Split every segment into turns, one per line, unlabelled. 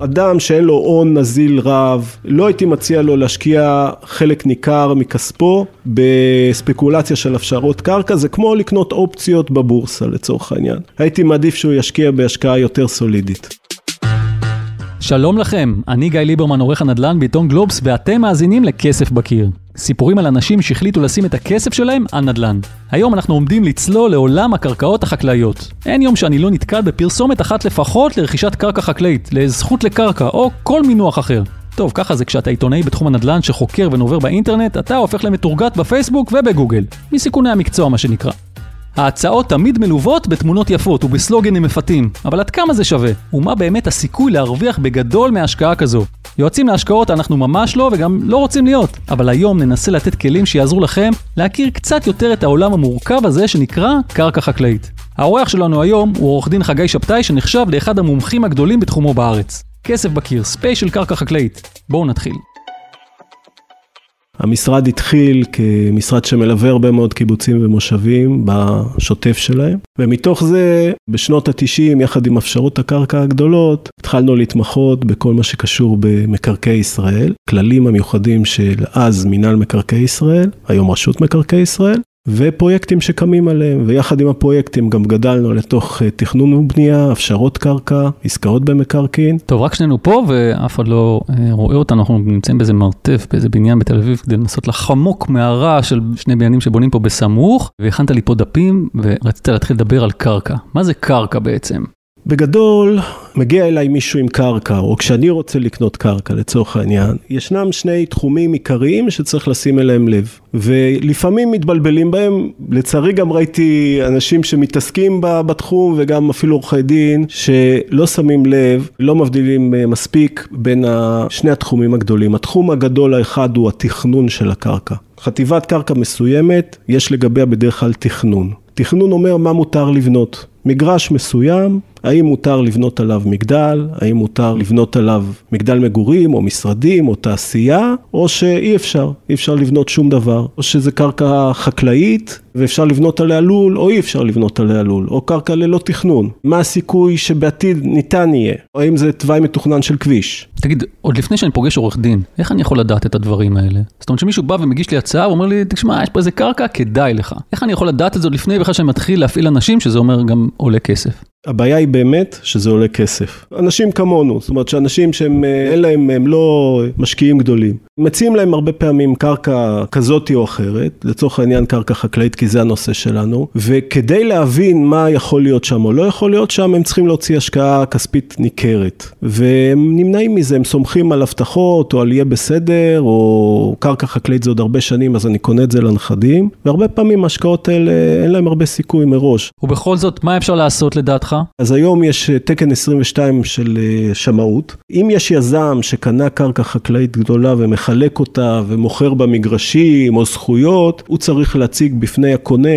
אדם שאין לו הון נזיל רב, לא הייתי מציע לו להשקיע חלק ניכר מכספו בספקולציה של הפשרות קרקע, זה כמו לקנות אופציות בבורסה לצורך העניין. הייתי מעדיף שהוא ישקיע בהשקעה יותר סולידית.
שלום לכם, אני גיא ליברמן, עורך הנדל"ן בעיתון גלובס, ואתם מאזינים לכסף בקיר. סיפורים על אנשים שהחליטו לשים את הכסף שלהם על נדל"ן. היום אנחנו עומדים לצלול לעולם הקרקעות החקלאיות. אין יום שאני לא נתקל בפרסומת אחת לפחות לרכישת קרקע חקלאית, לזכות לקרקע או כל מינוח אחר. טוב, ככה זה כשאתה עיתונאי בתחום הנדל"ן שחוקר ונובר באינטרנט, אתה הופך למתורגת בפייסבוק ובגוגל. מסיכוני המקצוע מה שנקרא. ההצעות תמיד מלוות בתמונות יפות ובסלוגנים מפתים, אבל עד כמה זה שווה? ומה באמת הסיכוי להרוויח בגדול מהשקעה כזו? יועצים להשקעות אנחנו ממש לא וגם לא רוצים להיות, אבל היום ננסה לתת כלים שיעזרו לכם להכיר קצת יותר את העולם המורכב הזה שנקרא קרקע חקלאית. האורח שלנו היום הוא עורך דין חגי שבתאי שנחשב לאחד המומחים הגדולים בתחומו בארץ. כסף בקיר, ספיישל קרקע חקלאית. בואו נתחיל.
המשרד התחיל כמשרד שמלווה הרבה מאוד קיבוצים ומושבים בשוטף שלהם, ומתוך זה בשנות התשעים יחד עם אפשרות הקרקע הגדולות התחלנו להתמחות בכל מה שקשור במקרקעי ישראל, כללים המיוחדים של אז מינהל מקרקעי ישראל, היום רשות מקרקעי ישראל, ופרויקטים שקמים עליהם, ויחד עם הפרויקטים גם גדלנו לתוך אה, תכנון ובנייה, הפשרות קרקע, עסקאות במקרקעין.
טוב, רק שנינו פה ואף אחד לא אה, רואה אותנו, אנחנו נמצאים באיזה מרתף, באיזה בניין בתל אביב, כדי לנסות לחמוק מהרע של שני בניינים שבונים פה בסמוך, והכנת לי פה דפים ורצית להתחיל לדבר על קרקע. מה זה קרקע בעצם?
בגדול, מגיע אליי מישהו עם קרקע, או כשאני רוצה לקנות קרקע לצורך העניין, ישנם שני תחומים עיקריים שצריך לשים אליהם לב. ולפעמים מתבלבלים בהם, לצערי גם ראיתי אנשים שמתעסקים בתחום וגם אפילו עורכי דין, שלא שמים לב, לא מבדילים אה, מספיק בין שני התחומים הגדולים. התחום הגדול האחד הוא התכנון של הקרקע. חטיבת קרקע מסוימת, יש לגביה בדרך כלל תכנון. תכנון אומר מה מותר לבנות. מגרש מסוים, האם מותר לבנות עליו מגדל, האם מותר לבנות עליו מגדל מגורים או משרדים או תעשייה, או שאי אפשר, אי אפשר לבנות שום דבר, או שזה קרקע חקלאית ואפשר לבנות עליה לול, או אי אפשר לבנות עליה לול, או קרקע ללא תכנון. מה הסיכוי שבעתיד ניתן יהיה, או האם זה תוואי מתוכנן של כביש.
תגיד, עוד לפני שאני פוגש עורך דין, איך אני יכול לדעת את הדברים האלה? זאת אומרת שמישהו בא ומגיש לי הצעה, הוא אומר לי, תשמע, יש פה איזה קרקע, כדאי לך. איך אני יכול לדעת את זה עוד לפני בכלל שאני מתחיל להפעיל אנשים, שזה אומר גם עולה כסף?
הבעיה היא באמת שזה עולה כסף. אנשים כמונו, זאת אומרת שאנשים שהם אה, אין להם, הם לא משקיעים גדולים. מציעים להם הרבה פעמים קרקע כזאתי או אחרת, לצורך העניין קרקע חקלאית כי זה הנושא שלנו, וכדי להבין מה יכול להיות שם או לא יכול להיות שם, הם צריכים להוציא השקעה כספית ניכרת. והם נמנעים מזה, הם סומכים על הבטחות או על יהיה בסדר, או קרקע חקלאית זה עוד הרבה שנים אז אני קונה את זה לנכדים, והרבה פעמים ההשקעות האלה אין להם הרבה סיכוי מראש.
ובכל זאת, מה אפשר לעשות לדעתך?
אז היום יש אה, תקן 22 של אה, שמאות. אם יש יזם שקנה קרקע חקלאית גדולה ומחלק אותה ומוכר בה מגרשים או זכויות, הוא צריך להציג בפני הקונה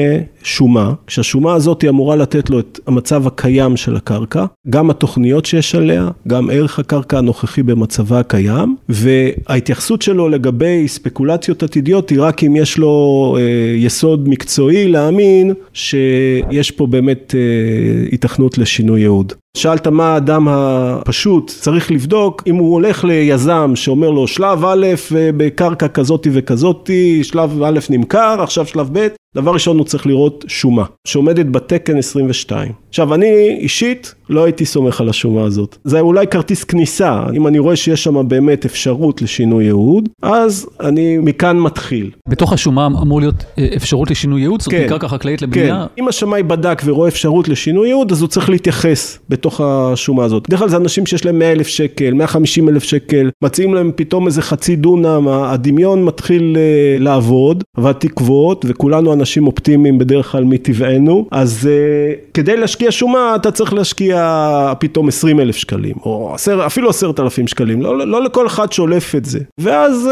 שומה, כשהשומה הזאת היא אמורה לתת לו את המצב הקיים של הקרקע, גם התוכניות שיש עליה, גם ערך הקרקע הנוכחי במצבה הקיים, וההתייחסות שלו לגבי ספקולציות עתידיות היא רק אם יש לו אה, יסוד מקצועי להאמין שיש פה באמת אה, התכנות לשינוי ייעוד. שאלת מה האדם הפשוט צריך לבדוק, אם הוא הולך ליזם שאומר לו שלב א' אה, בקרקע כזאתי וכזאתי, שלב א' נמכר, עכשיו שלב ב', דבר ראשון הוא צריך לראות שומה, שעומדת בתקן 22. עכשיו אני אישית לא הייתי סומך על השומה הזאת, זה אולי כרטיס כניסה, אם אני רואה שיש שם באמת אפשרות לשינוי ייעוד, אז אני מכאן מתחיל.
בתוך השומה אמור להיות אה, אפשרות לשינוי ייעוד, זאת כן, קרקע חקלאית לבנייה?
כן, אם השמאי בדק ורואה אפשרות לשינוי ייעוד, אז הוא צריך להתייחס בתוך השומה הזאת. בדרך כלל זה אנשים שיש להם 100 אלף שקל, 150 אלף שקל, מציעים להם פתאום איזה חצי דונם, הדמיון מתחיל אה, לעבוד, והתקוות, וכולנו אנשים אופטימיים בדרך כלל מטבענו, אז uh, כדי להשקיע שומה אתה צריך להשקיע פתאום 20 אלף שקלים, או עשר, אפילו עשרת אלפים שקלים, לא, לא לכל אחד שולף את זה. ואז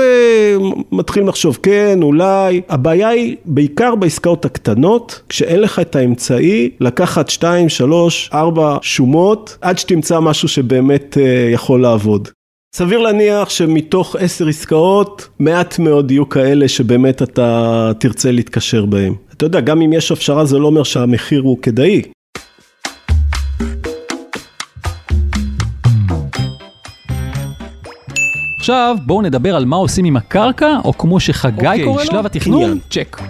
uh, מתחיל לחשוב, כן, אולי, הבעיה היא בעיקר בעסקאות הקטנות, כשאין לך את האמצעי לקחת 2, 3, 4 שומות, עד שתמצא משהו שבאמת uh, יכול לעבוד. סביר להניח שמתוך עשר עסקאות, מעט מאוד יהיו כאלה שבאמת אתה תרצה להתקשר בהם. אתה יודע, גם אם יש הפשרה זה לא אומר שהמחיר הוא כדאי.
עכשיו בואו נדבר על מה עושים עם הקרקע, או כמו שחגי
אוקיי,
קורא לו,
שלב
התכנון,
קניין.
צ'ק.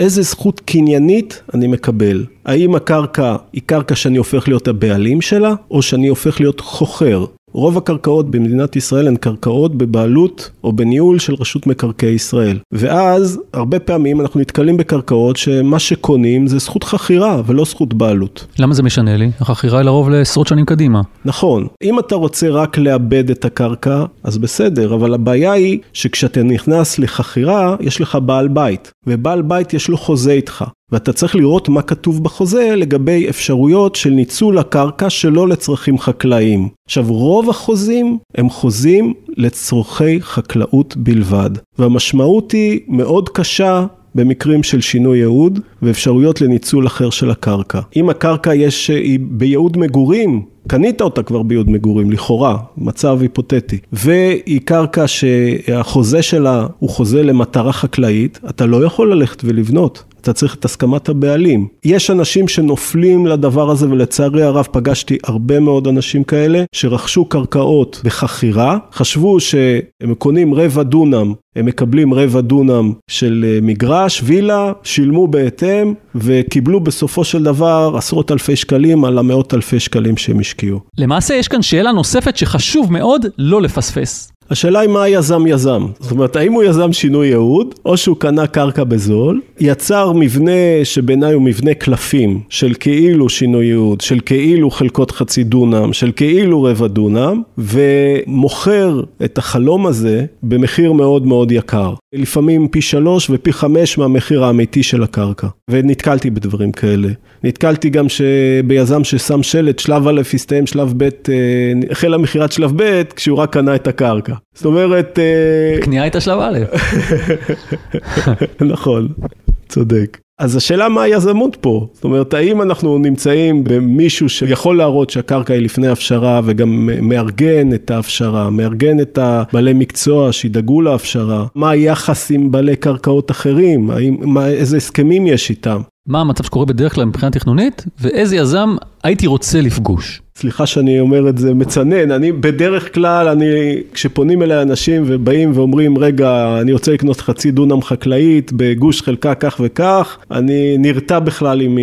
איזה זכות קניינית אני מקבל? האם הקרקע היא קרקע שאני הופך להיות הבעלים שלה, או שאני הופך להיות חוכר? רוב הקרקעות במדינת ישראל הן קרקעות בבעלות או בניהול של רשות מקרקעי ישראל. ואז, הרבה פעמים אנחנו נתקלים בקרקעות שמה שקונים זה זכות חכירה ולא זכות בעלות.
למה זה משנה לי? החכירה היא לרוב לעשרות שנים קדימה.
נכון, אם אתה רוצה רק לאבד את הקרקע, אז בסדר, אבל הבעיה היא שכשאתה נכנס לחכירה, יש לך בעל בית, ובעל בית יש לו חוזה איתך. ואתה צריך לראות מה כתוב בחוזה לגבי אפשרויות של ניצול הקרקע שלא לצרכים חקלאיים. עכשיו, רוב החוזים הם חוזים לצורכי חקלאות בלבד, והמשמעות היא מאוד קשה במקרים של שינוי ייעוד ואפשרויות לניצול אחר של הקרקע. אם הקרקע יש, היא בייעוד מגורים, קנית אותה כבר בייעוד מגורים, לכאורה, מצב היפותטי, והיא קרקע שהחוזה שלה הוא חוזה למטרה חקלאית, אתה לא יכול ללכת ולבנות. אתה צריך את הסכמת הבעלים. יש אנשים שנופלים לדבר הזה, ולצערי הרב פגשתי הרבה מאוד אנשים כאלה, שרכשו קרקעות בחכירה, חשבו שהם קונים רבע דונם, הם מקבלים רבע דונם של אה, מגרש, וילה, שילמו בהתאם, וקיבלו בסופו של דבר עשרות אלפי שקלים על המאות אלפי שקלים שהם השקיעו.
למעשה יש כאן שאלה נוספת שחשוב מאוד לא לפספס.
השאלה היא מה היזם יזם. זאת אומרת, האם הוא יזם שינוי ייעוד, או שהוא קנה קרקע בזול, יצר מבנה שבעיניי הוא מבנה קלפים, של כאילו שינוי ייעוד, של כאילו חלקות חצי דונם, של כאילו רבע דונם, ומוכר את החלום הזה במחיר מאוד מאוד יקר. לפעמים פי שלוש ופי חמש מהמחיר האמיתי של הקרקע. ונתקלתי בדברים כאלה. נתקלתי גם ביזם ששם שלט, שלב א' הסתיים, שלב ב', אה, החלה מכירת שלב ב', כשהוא רק קנה את הקרקע. זאת אומרת... אה,
קנייה הייתה שלב א'.
נכון, צודק. אז השאלה מה היזמות פה? זאת אומרת, האם אנחנו נמצאים במישהו שיכול להראות שהקרקע היא לפני הפשרה וגם מארגן את ההפשרה, מארגן את הבעלי מקצוע שידאגו להפשרה, מה היחס עם בעלי קרקעות אחרים, האם, מה, איזה הסכמים יש איתם?
מה המצב שקורה בדרך כלל מבחינה תכנונית, ואיזה יזם הייתי רוצה לפגוש.
סליחה שאני אומר את זה מצנן, אני בדרך כלל, אני, כשפונים אליי אנשים ובאים ואומרים, רגע, אני רוצה לקנות חצי דונם חקלאית בגוש חלקה כך וכך, אני נרתע בכלל מ,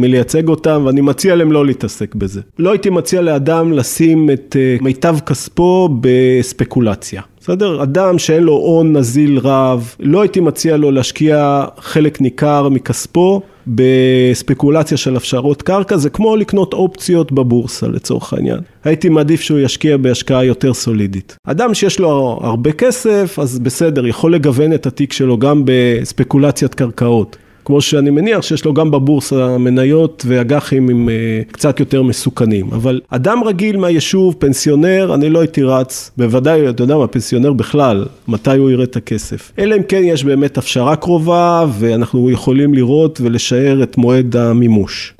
מלייצג אותם ואני מציע להם לא להתעסק בזה. לא הייתי מציע לאדם לשים את אה, מיטב כספו בספקולציה. בסדר? אדם שאין לו הון נזיל רב, לא הייתי מציע לו להשקיע חלק ניכר מכספו בספקולציה של הפשרות קרקע, זה כמו לקנות אופציות בבורסה לצורך העניין. הייתי מעדיף שהוא ישקיע בהשקעה יותר סולידית. אדם שיש לו הרבה כסף, אז בסדר, יכול לגוון את התיק שלו גם בספקולציית קרקעות. כמו שאני מניח שיש לו גם בבורסה מניות ואג"חים עם uh, קצת יותר מסוכנים. אבל אדם רגיל מהיישוב, פנסיונר, אני לא הייתי רץ, בוודאי, אתה יודע מה, פנסיונר בכלל, מתי הוא יראה את הכסף. אלא אם כן יש באמת הפשרה קרובה, ואנחנו יכולים לראות ולשער את מועד המימוש.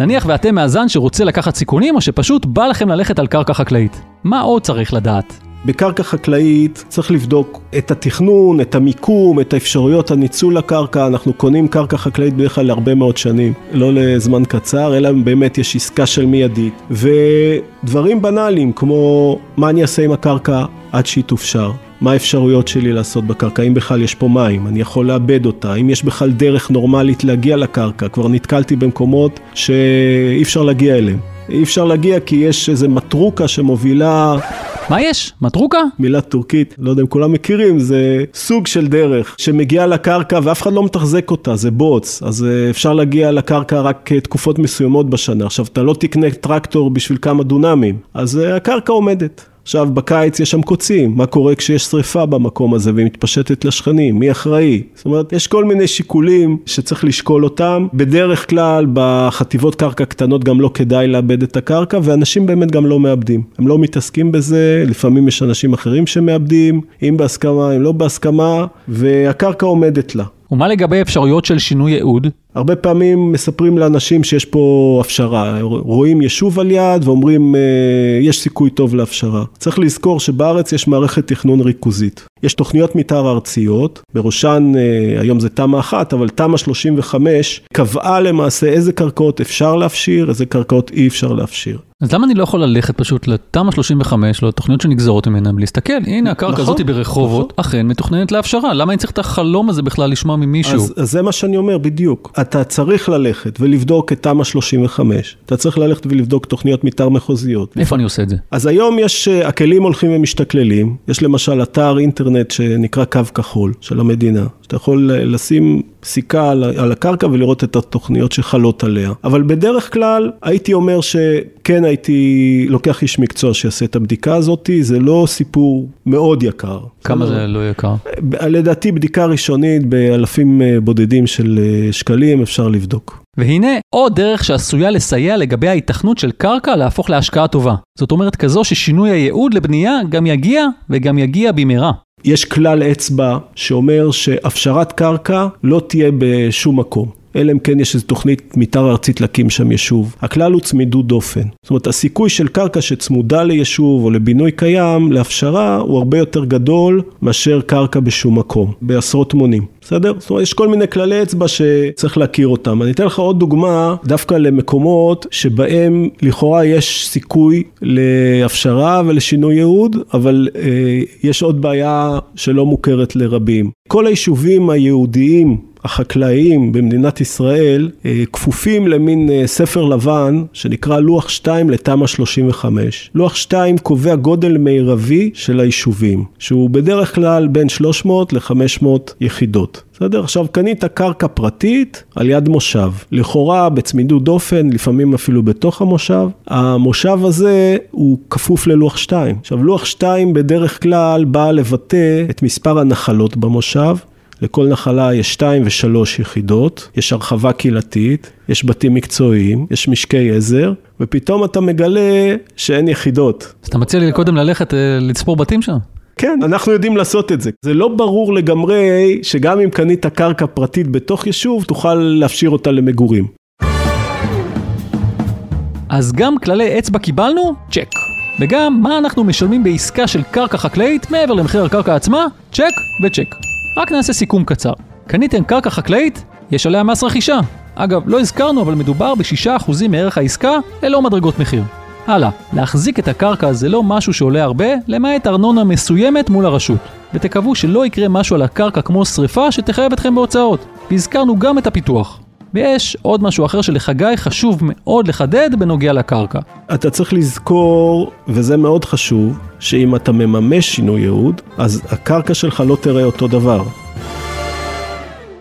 נניח ואתם מאזן שרוצה לקחת סיכונים, או שפשוט בא לכם ללכת על קרקע חקלאית. מה עוד צריך לדעת?
בקרקע חקלאית צריך לבדוק את התכנון, את המיקום, את האפשרויות הניצול לקרקע. אנחנו קונים קרקע חקלאית בדרך כלל להרבה מאוד שנים, לא לזמן קצר, אלא אם באמת יש עסקה של מיידית. ודברים בנאליים כמו מה אני אעשה עם הקרקע עד שהיא תופשר. מה האפשרויות שלי לעשות בקרקע, אם בכלל יש פה מים, אני יכול לאבד אותה, אם יש בכלל דרך נורמלית להגיע לקרקע, כבר נתקלתי במקומות שאי אפשר להגיע אליהם. אי אפשר להגיע כי יש איזה מטרוקה שמובילה...
מה יש? מטרוקה?
מילה טורקית, לא יודע אם כולם מכירים, זה סוג של דרך שמגיעה לקרקע ואף אחד לא מתחזק אותה, זה בוץ, אז אפשר להגיע לקרקע רק תקופות מסוימות בשנה. עכשיו, אתה לא תקנה טרקטור בשביל כמה דונמים, אז הקרקע עומדת. עכשיו, בקיץ יש שם קוצים, מה קורה כשיש שריפה במקום הזה והיא מתפשטת לשכנים, מי אחראי? זאת אומרת, יש כל מיני שיקולים שצריך לשקול אותם. בדרך כלל, בחטיבות קרקע קטנות גם לא כדאי לאבד את הקרקע, ואנשים באמת גם לא מאבדים. הם לא מתעסקים בזה, לפעמים יש אנשים אחרים שמאבדים, אם בהסכמה, אם לא בהסכמה, והקרקע עומדת לה.
ומה לגבי אפשרויות של שינוי ייעוד?
הרבה פעמים מספרים לאנשים שיש פה הפשרה, רואים יישוב על יד ואומרים יש סיכוי טוב להפשרה. צריך לזכור שבארץ יש מערכת תכנון ריכוזית. יש תוכניות מתאר ארציות, בראשן היום זה תמ"א 1, אבל תמ"א 35 קבעה למעשה איזה קרקעות אפשר להפשיר, איזה קרקעות אי אפשר להפשיר.
אז למה אני לא יכול ללכת פשוט לתמ"א 35, לתוכניות שנגזרות ממנה, ולהסתכל, הנה הקרקע
נכון,
הזאת ברחובות, אכן מתוכננת להפשרה, למה אני צריך את החלום הזה בכלל לשמוע ממישהו?
אז, אז זה מה שאני אומר בדיוק. אתה צריך ללכת ולבדוק את תמ"א 35. אתה צריך ללכת ולבדוק תוכניות מתאר מחוזיות.
איפה אני עושה את זה?
אז היום יש, אה, הכלים הולכים ומשתכללים. יש למשל אתר אינטרנט שנקרא קו כחול של המדינה. שאתה יכול לשים סיכה על, על הקרקע ולראות את התוכניות שחלות עליה. אבל בדרך כלל הייתי אומר שכן הייתי לוקח איש מקצוע שיעשה את הבדיקה הזאת, זה לא סיפור מאוד יקר.
כמה? זה לא יקר?
לדעתי בדיקה ראשונית באלפים אה, בודדים של אה, שקלים אפשר לבדוק.
והנה עוד דרך שעשויה לסייע לגבי ההיתכנות של קרקע להפוך להשקעה טובה. זאת אומרת כזו ששינוי הייעוד לבנייה גם יגיע וגם יגיע במהרה.
יש כלל אצבע שאומר שהפשרת קרקע לא תהיה בשום מקום. אלא אם כן יש איזו תוכנית מתאר ארצית להקים שם יישוב. הכלל הוא צמידות דופן. זאת אומרת, הסיכוי של קרקע שצמודה ליישוב או לבינוי קיים, להפשרה, הוא הרבה יותר גדול מאשר קרקע בשום מקום, בעשרות מונים. בסדר? זאת אומרת, יש כל מיני כללי אצבע שצריך להכיר אותם. אני אתן לך עוד דוגמה, דווקא למקומות שבהם לכאורה יש סיכוי להפשרה ולשינוי ייעוד, אבל אה, יש עוד בעיה שלא מוכרת לרבים. כל היישובים היהודיים החקלאיים במדינת ישראל אה, כפופים למין אה, ספר לבן שנקרא לוח 2 לתמ"א 35. לוח 2 קובע גודל מרבי של היישובים, שהוא בדרך כלל בין 300 ל-500 יחידות. בסדר? עכשיו קנית קרקע פרטית על יד מושב, לכאורה בצמידות דופן, לפעמים אפילו בתוך המושב. המושב הזה הוא כפוף ללוח 2. עכשיו לוח 2 בדרך כלל בא לבטא את מספר הנחלות במושב. לכל נחלה יש שתיים ושלוש יחידות, יש הרחבה קהילתית, יש בתים מקצועיים, יש משקי עזר, ופתאום אתה מגלה שאין יחידות.
אז אתה מציע לי קודם ללכת אה, לצפור בתים שם?
כן, אנחנו יודעים לעשות את זה. זה לא ברור לגמרי שגם אם קנית קרקע פרטית בתוך יישוב, תוכל להפשיר אותה למגורים.
אז גם כללי אצבע קיבלנו? צ'ק. וגם מה אנחנו משלמים בעסקה של קרקע חקלאית מעבר למחיר הקרקע עצמה? צ'ק וצ'ק. רק נעשה סיכום קצר. קניתם קרקע חקלאית? יש עליה מס רכישה. אגב, לא הזכרנו, אבל מדובר ב-6% מערך העסקה ללא מדרגות מחיר. הלאה, להחזיק את הקרקע זה לא משהו שעולה הרבה, למעט ארנונה מסוימת מול הרשות. ותקוו שלא יקרה משהו על הקרקע כמו שריפה שתחייב אתכם בהוצאות. והזכרנו גם את הפיתוח. ויש עוד משהו אחר שלחגי חשוב מאוד לחדד בנוגע לקרקע.
אתה צריך לזכור, וזה מאוד חשוב, שאם אתה מממש שינוי ייעוד, אז הקרקע שלך לא תראה אותו דבר.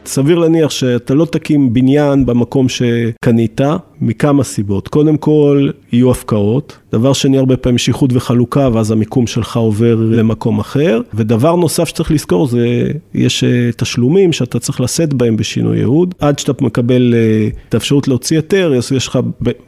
סביר להניח שאתה לא תקים בניין במקום שקנית, מכמה סיבות. קודם כל, יהיו הפקעות. דבר שני, הרבה פעמים יש איחוד וחלוקה, ואז המיקום שלך עובר למקום אחר. ודבר נוסף שצריך לזכור, זה יש אה, תשלומים שאתה צריך לשאת בהם בשינוי ייעוד. עד שאתה מקבל אה, את האפשרות להוציא היתר, יש לך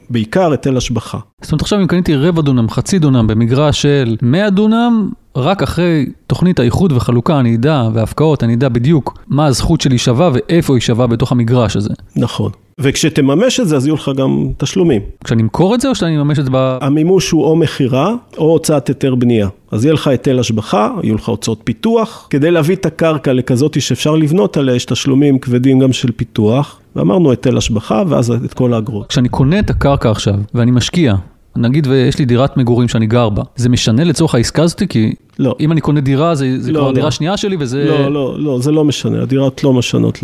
בעיקר היטל השבחה.
זאת אומרת, עכשיו אם קניתי רבע דונם, חצי דונם, במגרש של 100 דונם, רק אחרי תוכנית האיחוד וחלוקה אני אדע, והפקעות אני אדע בדיוק מה הזכות שלי שווה ואיפה היא שווה בתוך המגרש הזה.
נכון. וכשתממש את זה, אז יהיו לך גם תשלומים.
כשאני אמכור את זה או שאני אממש את זה ב...
המימוש הוא או מכירה או הוצאת היתר בנייה. אז יהיה לך היטל השבחה, יהיו לך הוצאות פיתוח. כדי להביא את הקרקע לכזאת שאפשר לבנות עליה, יש תשלומים כבדים גם של פיתוח. ואמרנו היטל השבחה ואז את כל האגרות.
כשאני קונה את הקרקע עכשיו ואני משקיע, נגיד ויש לי דירת מגורים שאני גר בה, זה משנה לצורך העסקה הזאת? כי
לא.
אם אני קונה דירה, זה, זה
לא,
כבר
לא.
דירה שנייה שלי וזה...
לא, לא, לא, זה לא משנה, הדירות לא משנות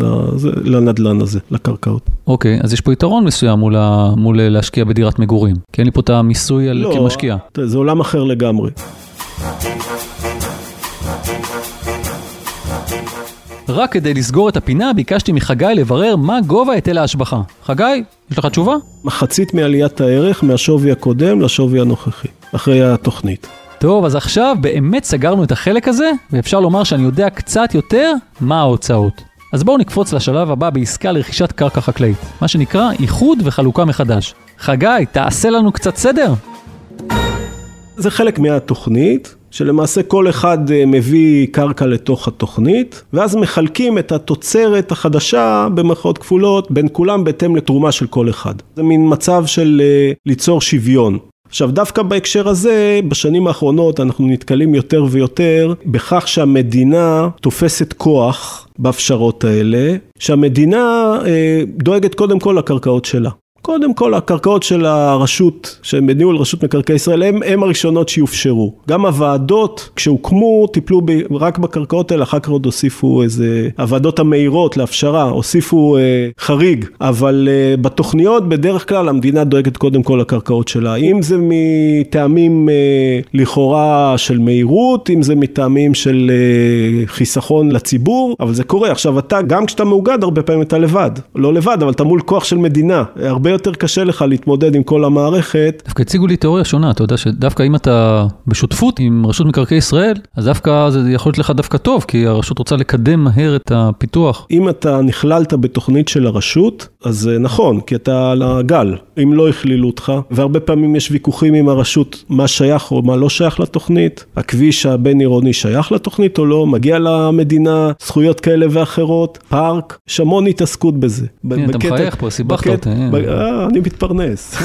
לנדלן הזה, לקרקעות.
אוקיי, אז יש פה יתרון מסוים מול, ה... מול להשקיע בדירת מגורים. כי אין לי פה את המיסוי על...
לא,
כמשקיע.
זה עולם אחר לגמרי.
רק כדי לסגור את הפינה, ביקשתי מחגי לברר מה גובה היטל ההשבחה. חגי, יש לך תשובה?
מחצית מעליית הערך מהשווי הקודם לשווי הנוכחי, אחרי התוכנית.
טוב, אז עכשיו באמת סגרנו את החלק הזה, ואפשר לומר שאני יודע קצת יותר מה ההוצאות. אז בואו נקפוץ לשלב הבא בעסקה לרכישת קרקע חקלאית, מה שנקרא איחוד וחלוקה מחדש. חגי, תעשה לנו קצת סדר.
זה חלק מהתוכנית, שלמעשה כל אחד אה, מביא קרקע לתוך התוכנית, ואז מחלקים את התוצרת החדשה במרכאות כפולות בין כולם בהתאם לתרומה של כל אחד. זה מין מצב של אה, ליצור שוויון. עכשיו דווקא בהקשר הזה, בשנים האחרונות אנחנו נתקלים יותר ויותר בכך שהמדינה תופסת כוח בהפשרות האלה, שהמדינה אה, דואגת קודם כל לקרקעות שלה. קודם כל, הקרקעות של הרשות, שהן בניהול רשות מקרקעי ישראל, הן הראשונות שיופשרו. גם הוועדות, כשהוקמו, טיפלו ב, רק בקרקעות האלה, אחר כך עוד הוסיפו איזה, הוועדות המהירות להפשרה, הוסיפו אה, חריג, אבל אה, בתוכניות, בדרך כלל המדינה דואגת קודם כל לקרקעות שלה. אם זה מטעמים אה, לכאורה של מהירות, אם זה מטעמים של אה, חיסכון לציבור, אבל זה קורה. עכשיו, אתה, גם כשאתה מאוגד, הרבה פעמים אתה לבד. לא לבד, אבל אתה מול כוח של מדינה. הרבה יותר קשה לך להתמודד עם כל המערכת.
דווקא הציגו לי תיאוריה שונה, אתה יודע שדווקא אם אתה בשותפות עם רשות מקרקעי ישראל, אז דווקא זה יכול להיות לך דווקא טוב, כי הרשות רוצה לקדם מהר את הפיתוח.
אם אתה נכללת בתוכנית של הרשות, אז זה נכון, כי אתה על הגל. אם לא הכלילו אותך, והרבה פעמים יש ויכוחים עם הרשות מה שייך או מה לא שייך לתוכנית, הכביש הבין עירוני שייך לתוכנית או לא, מגיע למדינה זכויות כאלה ואחרות, פארק, יש המון התעסקות בזה.
הנה, אתה מחייך פה, סיבכת אותי.
אה, אני מתפרנס.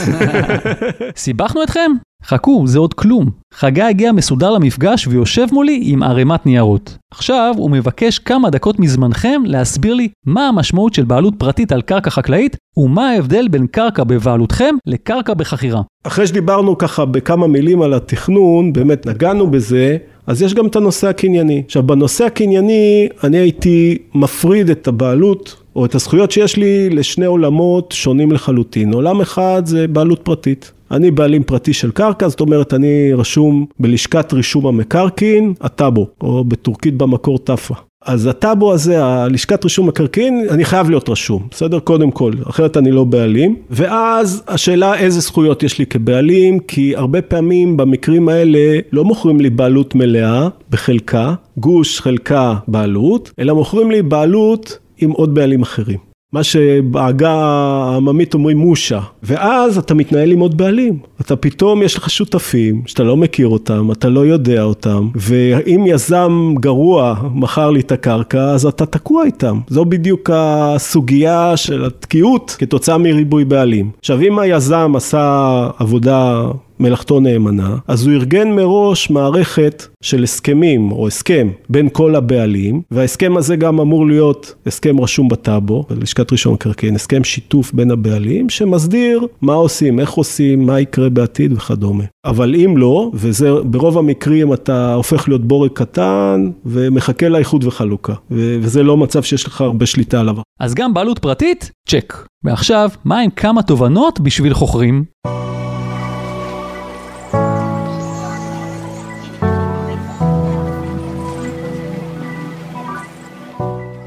סיבכנו אתכם? חכו, זה עוד כלום. חגי הגיע מסודר למפגש ויושב מולי עם ערימת ניירות. עכשיו הוא מבקש כמה דקות מזמנכם להסביר לי מה המשמעות של בעלות פרטית על קרקע חקלאית ומה ההבדל בין קרקע בבעלותכם לקרקע בחכירה.
אחרי שדיברנו ככה בכמה מילים על התכנון, באמת נגענו בזה, אז יש גם את הנושא הקנייני. עכשיו בנושא הקנייני אני הייתי מפריד את הבעלות או את הזכויות שיש לי לשני עולמות שונים לחלוטין. עולם אחד זה בעלות פרטית. אני בעלים פרטי של קרקע, זאת אומרת אני רשום בלשכת רישום המקרקעין, הטאבו, או בטורקית במקור טאפה. אז הטאבו הזה, הלשכת רישום מקרקעין, אני חייב להיות רשום, בסדר? קודם כל, אחרת אני לא בעלים. ואז השאלה איזה זכויות יש לי כבעלים, כי הרבה פעמים במקרים האלה לא מוכרים לי בעלות מלאה בחלקה, גוש חלקה בעלות, אלא מוכרים לי בעלות עם עוד בעלים אחרים. מה שבעגה העממית אומרים מושה, ואז אתה מתנהל עם עוד בעלים, אתה פתאום יש לך שותפים שאתה לא מכיר אותם, אתה לא יודע אותם, ואם יזם גרוע מכר לי את הקרקע, אז אתה תקוע איתם, זו בדיוק הסוגיה של התקיעות כתוצאה מריבוי בעלים. עכשיו אם היזם עשה עבודה מלאכתו נאמנה, אז הוא ארגן מראש מערכת של הסכמים או הסכם בין כל הבעלים, וההסכם הזה גם אמור להיות הסכם רשום בטאבו, בלשכת ראשון קרקעין, הסכם שיתוף בין הבעלים, שמסדיר מה עושים, איך עושים, מה יקרה בעתיד וכדומה. אבל אם לא, וזה ברוב המקרים אתה הופך להיות בורג קטן ומחכה לאיחוד וחלוקה, וזה לא מצב שיש לך הרבה שליטה עליו.
אז גם בעלות פרטית, צ'ק. ועכשיו, מה עם כמה תובנות בשביל חוכרים?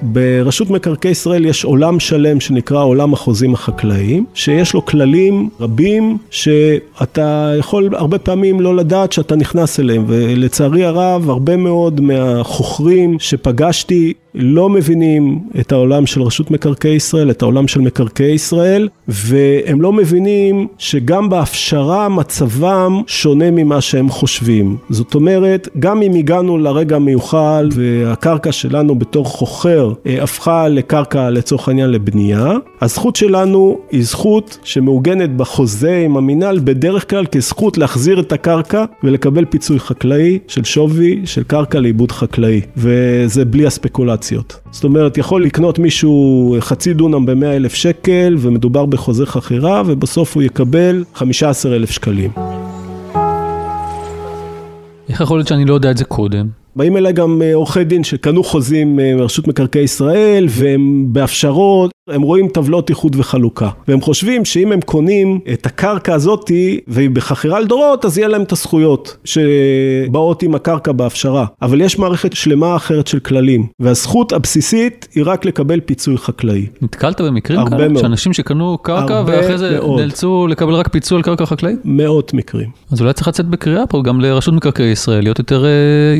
ברשות מקרקעי ישראל יש עולם שלם שנקרא עולם החוזים החקלאיים, שיש לו כללים רבים שאתה יכול הרבה פעמים לא לדעת שאתה נכנס אליהם, ולצערי הרב הרבה מאוד מהחוכרים שפגשתי לא מבינים את העולם של רשות מקרקעי ישראל, את העולם של מקרקעי ישראל, והם לא מבינים שגם בהפשרה מצבם שונה ממה שהם חושבים. זאת אומרת, גם אם הגענו לרגע המיוחל והקרקע שלנו בתור חוכר אה, הפכה לקרקע לצורך העניין לבנייה, הזכות שלנו היא זכות שמעוגנת בחוזה עם המינהל בדרך כלל כזכות להחזיר את הקרקע ולקבל פיצוי חקלאי של שווי של קרקע לעיבוד חקלאי, וזה בלי הספקולציה. אופציות. זאת אומרת, יכול לקנות מישהו חצי דונם ב-100 אלף שקל, ומדובר בחוזה חכירה, ובסוף הוא יקבל 15 אלף שקלים.
איך יכול להיות שאני לא יודע את זה קודם?
באים אליי גם אה, עורכי דין שקנו חוזים אה, מרשות מקרקעי ישראל והם בהפשרות, הם רואים טבלות איחוד וחלוקה. והם חושבים שאם הם קונים את הקרקע הזאתי והיא בחכירה לדורות, אז יהיה להם את הזכויות שבאות עם הקרקע בהפשרה. אבל יש מערכת שלמה אחרת של כללים, והזכות הבסיסית היא רק לקבל פיצוי חקלאי.
נתקלת במקרים כאלה? מאוד. שאנשים שקנו קרקע ואחרי זה מאוד. נאלצו לקבל רק פיצוי על קרקע חקלאית?
מאות מקרים.
אז אולי צריך לצאת בקריאה פה גם לרשות מקרקעי ישראל, להיות יותר, אה,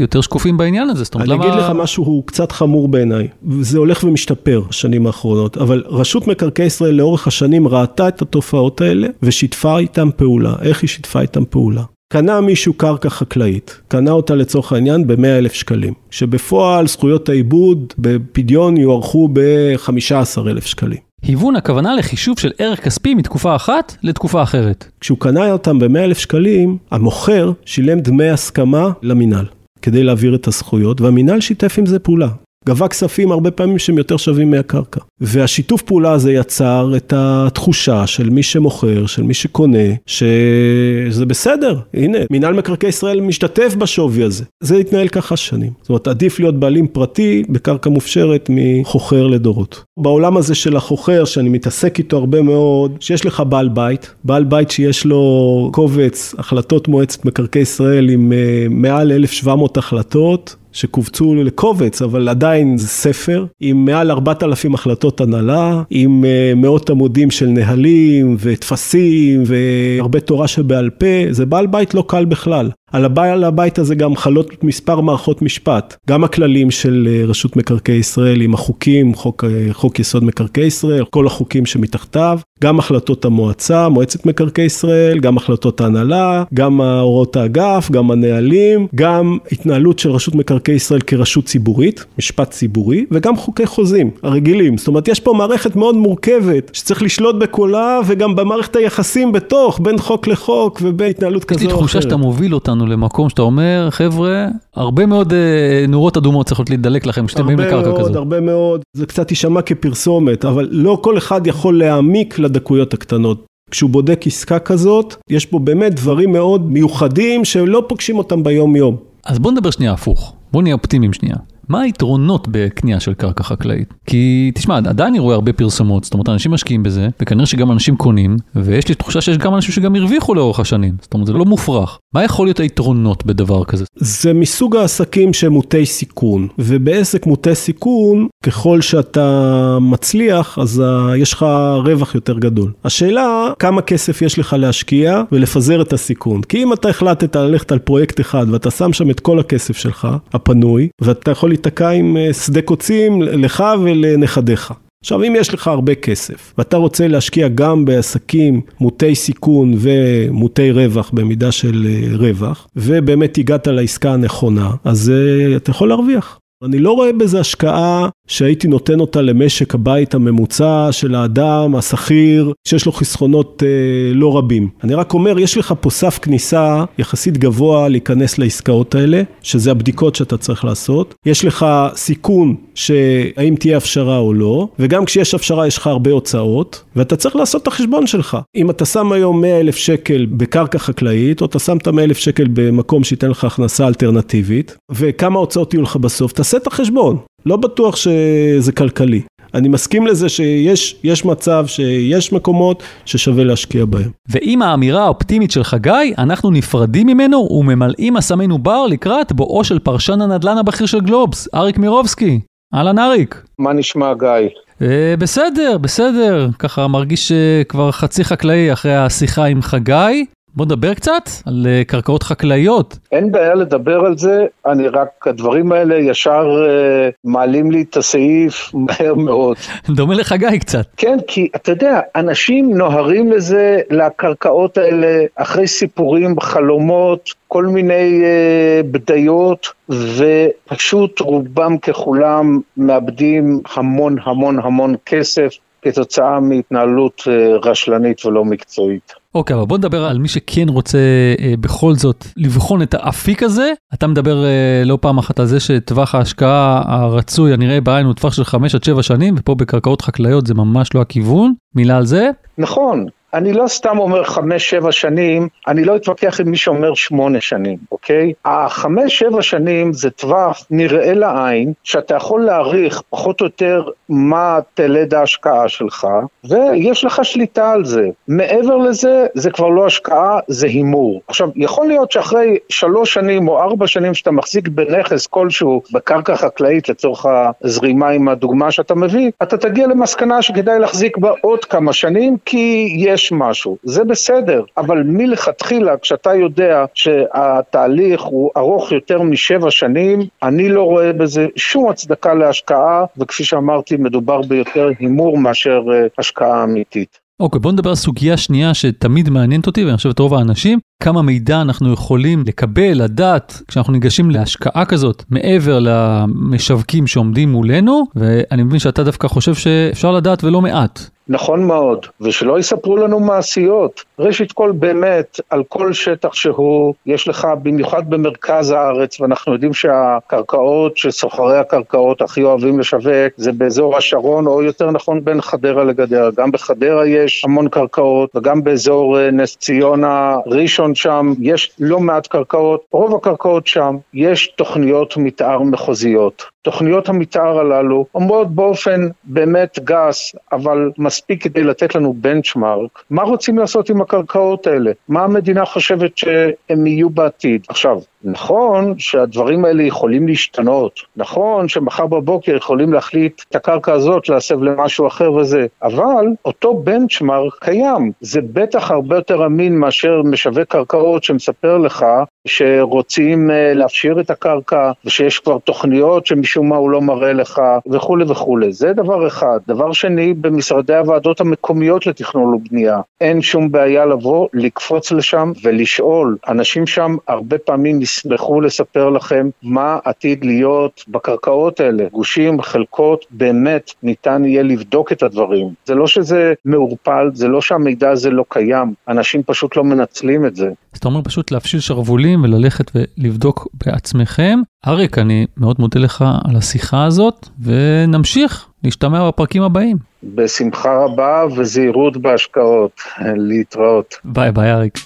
יותר שקופים בעניין הזה.
אני למה... אגיד לך משהו, הוא קצת חמור בעיניי. זה הולך ומשתפר בשנים האחרונות, אבל רשות מקרקעי ישראל לאורך השנים ראתה את התופעות האלה ושיתפה איתם פעולה. איך היא שיתפה איתם פעולה? קנה מישהו קרקע חקלאית, קנה אותה לצורך העניין ב-100 אלף שקלים, שבפועל זכויות העיבוד בפדיון יוארכו ב-15 אלף שקלים.
היוון הכוונה לחישוב של ערך כספי מתקופה אחת לתקופה אחרת.
כשהוא קנה אותם ב-100 אלף שקלים, המוכר שילם דמי הסכמה למינהל. כדי להעביר את הזכויות, והמינהל שיתף עם זה פעולה. גבה כספים הרבה פעמים שהם יותר שווים מהקרקע. והשיתוף פעולה הזה יצר את התחושה של מי שמוכר, של מי שקונה, שזה בסדר, הנה, מינהל מקרקעי ישראל משתתף בשווי הזה. זה התנהל ככה שנים. זאת אומרת, עדיף להיות בעלים פרטי בקרקע מופשרת מחוכר לדורות. בעולם הזה של החוכר, שאני מתעסק איתו הרבה מאוד, שיש לך בעל בית, בעל בית שיש לו קובץ החלטות מועצת מקרקעי ישראל עם uh, מעל 1,700 החלטות, שקובצו לקובץ, אבל עדיין זה ספר, עם מעל 4,000 החלטות הנהלה, עם uh, מאות עמודים של נהלים וטפסים והרבה תורה שבעל פה, זה בעל בית לא קל בכלל. על הבעל הבית הזה גם חלות מספר מערכות משפט, גם הכללים של אה, רשות מקרקעי ישראל עם החוקים, חוק, אה, חוק יסוד מקרקעי ישראל, כל החוקים שמתחתיו, גם החלטות המועצה, מועצת מקרקעי ישראל, גם החלטות ההנהלה, גם הוראות האגף, גם הנהלים, גם התנהלות של רשות מקרקעי ישראל כרשות ציבורית, משפט ציבורי, וגם חוקי חוזים הרגילים. זאת אומרת, יש פה מערכת מאוד מורכבת שצריך לשלוט בקולה וגם במערכת היחסים בתוך, בין חוק לחוק ובין התנהלות כזו או אחרת.
יש לי תחושה שאתה מוביל אותנו אותנו למקום שאתה אומר, חבר'ה, הרבה מאוד אה, נורות אדומות צריכות להידלק לכם כשאתם באים לקרקע
מאוד, הרבה מאוד, זה קצת יישמע כפרסומת, אבל לא כל אחד יכול להעמיק לדקויות הקטנות. כשהוא בודק עסקה כזאת, יש פה באמת דברים מאוד מיוחדים שלא פוגשים אותם ביום יום.
אז בוא נדבר שנייה הפוך, בוא נהיה אופטימיים שנייה. מה היתרונות בקנייה של קרקע חקלאית? כי תשמע, עדיין אני רואה הרבה פרסומות, זאת אומרת, אנשים משקיעים בזה, וכנראה שגם אנשים קונים, ויש לי תחושה שיש גם אנשים שגם הרוויחו לאורך השנים, זאת אומרת, זה לא מופרך. מה יכול להיות היתרונות בדבר כזה?
זה מסוג העסקים שהם מוטי סיכון, ובעסק מוטי סיכון, ככל שאתה מצליח, אז יש לך רווח יותר גדול. השאלה, כמה כסף יש לך להשקיע ולפזר את הסיכון. כי אם אתה החלטת ללכת על פרויקט אחד, ואתה שם שם את כל הכסף שלך, הפנוי, ואתה יכול להיתקע עם אה, שדה קוצים לך ולנכדיך. עכשיו, אם יש לך הרבה כסף, ואתה רוצה להשקיע גם בעסקים מוטי סיכון ומוטי רווח במידה של אה, רווח, ובאמת הגעת לעסקה הנכונה, אז uh, אתה יכול להרוויח. אני לא רואה בזה השקעה שהייתי נותן אותה למשק הבית הממוצע של האדם, השכיר, שיש לו חסכונות אה, לא רבים. אני רק אומר, יש לך פה סף כניסה יחסית גבוה להיכנס לעסקאות האלה, שזה הבדיקות שאתה צריך לעשות. יש לך סיכון שהאם תהיה הפשרה או לא, וגם כשיש הפשרה יש לך הרבה הוצאות, ואתה צריך לעשות את החשבון שלך. אם אתה שם היום 100 אלף שקל בקרקע חקלאית, או אתה שם את ה-100 אלף שקל במקום שייתן לך הכנסה אלטרנטיבית, וכמה הוצאות יהיו לך בסוף, תעשה את החשבון. לא בטוח שזה כלכלי. אני מסכים לזה שיש מצב שיש מקומות ששווה להשקיע בהם.
ועם האמירה האופטימית של חגי, אנחנו נפרדים ממנו וממלאים אסמנו בר לקראת בואו של פרשן הנדל"ן הבכיר של גלובס, אריק מירובסקי. אהלן אריק.
מה נשמע גיא?
אה, בסדר, בסדר, ככה מרגיש אה, כבר חצי חקלאי אחרי השיחה עם חגי. בוא נדבר קצת על אה, קרקעות חקלאיות.
אין בעיה לדבר על זה, אני רק, הדברים האלה ישר uh, מעלים לי את הסעיף מהר מאוד.
דומה לחגי קצת.
כן, כי אתה יודע, אנשים נוהרים לזה, לקרקעות האלה, אחרי סיפורים, חלומות, כל מיני uh, בדיות, ופשוט רובם ככולם מאבדים המון המון המון כסף כתוצאה מהתנהלות uh, רשלנית ולא מקצועית.
אוקיי, אבל בוא נדבר על מי שכן רוצה אה, בכל זאת לבחון את האפיק הזה. אתה מדבר אה, לא פעם אחת על זה שטווח ההשקעה הרצוי הנראה בעין הוא טווח של 5 עד 7 שנים, ופה בקרקעות חקלאיות זה ממש לא הכיוון. מילה על זה?
נכון, אני לא סתם אומר חמש-שבע שנים, אני לא אתווכח עם מי שאומר שמונה שנים, אוקיי? החמש-שבע שנים זה טווח נראה לעין, שאתה יכול להעריך פחות או יותר מה תלד ההשקעה שלך, ויש לך שליטה על זה. מעבר לזה, זה כבר לא השקעה, זה הימור. עכשיו, יכול להיות שאחרי שלוש שנים או ארבע שנים שאתה מחזיק בנכס כלשהו בקרקע חקלאית לצורך הזרימה עם הדוגמה שאתה מביא, אתה תגיע למסקנה שכדאי להחזיק בה עוד כמה שנים, כי יש יש משהו, זה בסדר, אבל מלכתחילה כשאתה יודע שהתהליך הוא ארוך יותר משבע שנים, אני לא רואה בזה שום הצדקה להשקעה, וכפי שאמרתי, מדובר ביותר הימור מאשר אה, השקעה אמיתית.
אוקיי, okay, בוא נדבר על סוגיה שנייה שתמיד מעניינת אותי, ואני חושב את רוב האנשים, כמה מידע אנחנו יכולים לקבל, לדעת, כשאנחנו ניגשים להשקעה כזאת, מעבר למשווקים שעומדים מולנו, ואני מבין שאתה דווקא חושב שאפשר לדעת ולא מעט.
נכון מאוד, ושלא יספרו לנו מעשיות. ראשית כל, באמת, על כל שטח שהוא, יש לך, במיוחד במרכז הארץ, ואנחנו יודעים שהקרקעות, שסוחרי הקרקעות הכי אוהבים לשווק, זה באזור השרון, או יותר נכון בין חדרה לגדרה. גם בחדרה יש המון קרקעות, וגם באזור אה, נס ציונה, ראשון שם, יש לא מעט קרקעות, רוב הקרקעות שם, יש תוכניות מתאר מחוזיות. תוכניות המתאר הללו אומרות באופן באמת גס, אבל מספיק כדי לתת לנו בנצ'מארק, מה רוצים לעשות עם הקרקעות האלה? מה המדינה חושבת שהם יהיו בעתיד? עכשיו, נכון שהדברים האלה יכולים להשתנות, נכון שמחר בבוקר יכולים להחליט את הקרקע הזאת להסב למשהו אחר וזה, אבל אותו בנצ'מארק קיים, זה בטח הרבה יותר אמין מאשר משווק קרקעות שמספר לך שרוצים אה, להפשיר את הקרקע ושיש כבר תוכניות שמשום מה הוא לא מראה לך וכולי וכולי. זה דבר אחד. דבר שני, במשרדי הוועדות המקומיות לתכנון ובנייה, אין שום בעיה לבוא, לקפוץ לשם ולשאול. אנשים שם הרבה פעמים ישמחו לספר לכם מה עתיד להיות בקרקעות האלה. גושים, חלקות, באמת ניתן יהיה לבדוק את הדברים. זה לא שזה מעורפל, זה לא שהמידע הזה לא קיים, אנשים פשוט לא מנצלים את זה.
אז אתה אומר פשוט להפשיל שרוולים וללכת ולבדוק בעצמכם. אריק, אני מאוד מודה לך על השיחה הזאת, ונמשיך להשתמע בפרקים הבאים.
בשמחה רבה וזהירות בהשקעות. להתראות.
ביי ביי אריק.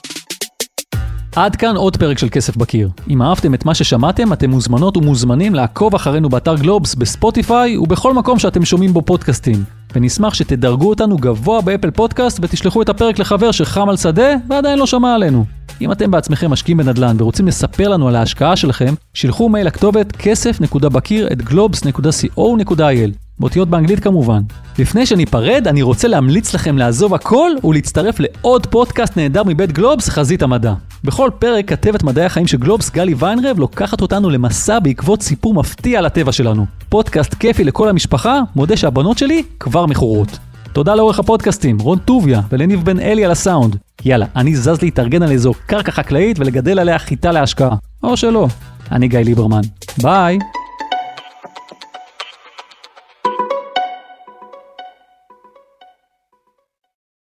עד כאן עוד פרק של כסף בקיר. אם אהבתם את מה ששמעתם, אתם מוזמנות ומוזמנים לעקוב אחרינו באתר גלובס, בספוטיפיי ובכל מקום שאתם שומעים בו פודקאסטים. ונשמח שתדרגו אותנו גבוה באפל פודקאסט ותשלחו את הפרק לחבר שחם על שדה ועדיין לא שמע עלינו. אם אתם בעצמכם משקיעים בנדל"ן ורוצים לספר לנו על ההשקעה שלכם, שילחו מייל לכתובת כסף.בקיר את globes.co.il באותיות באנגלית כמובן. לפני שניפרד, אני רוצה להמליץ לכם לעזוב הכל ולהצטרף לעוד פודקאסט נהדר מבית גלובס, חזית המדע. בכל פרק כתבת מדעי החיים של גלובס, גלי ויינרב, לוקחת אותנו למסע בעקבות סיפור מפתיע על הטבע שלנו. פודקאסט כיפי לכל המשפחה, מודה שהבנות שלי כבר מכורות. תודה לעורך הפודקאסטים, רון טוביה ולניב בן אלי על הסאונד. יאללה, אני זז להתארגן על איזו קרקע חקלאית ולגדל עליה חיטה להשקעה. או שלא. אני גיא ליברמן. ביי!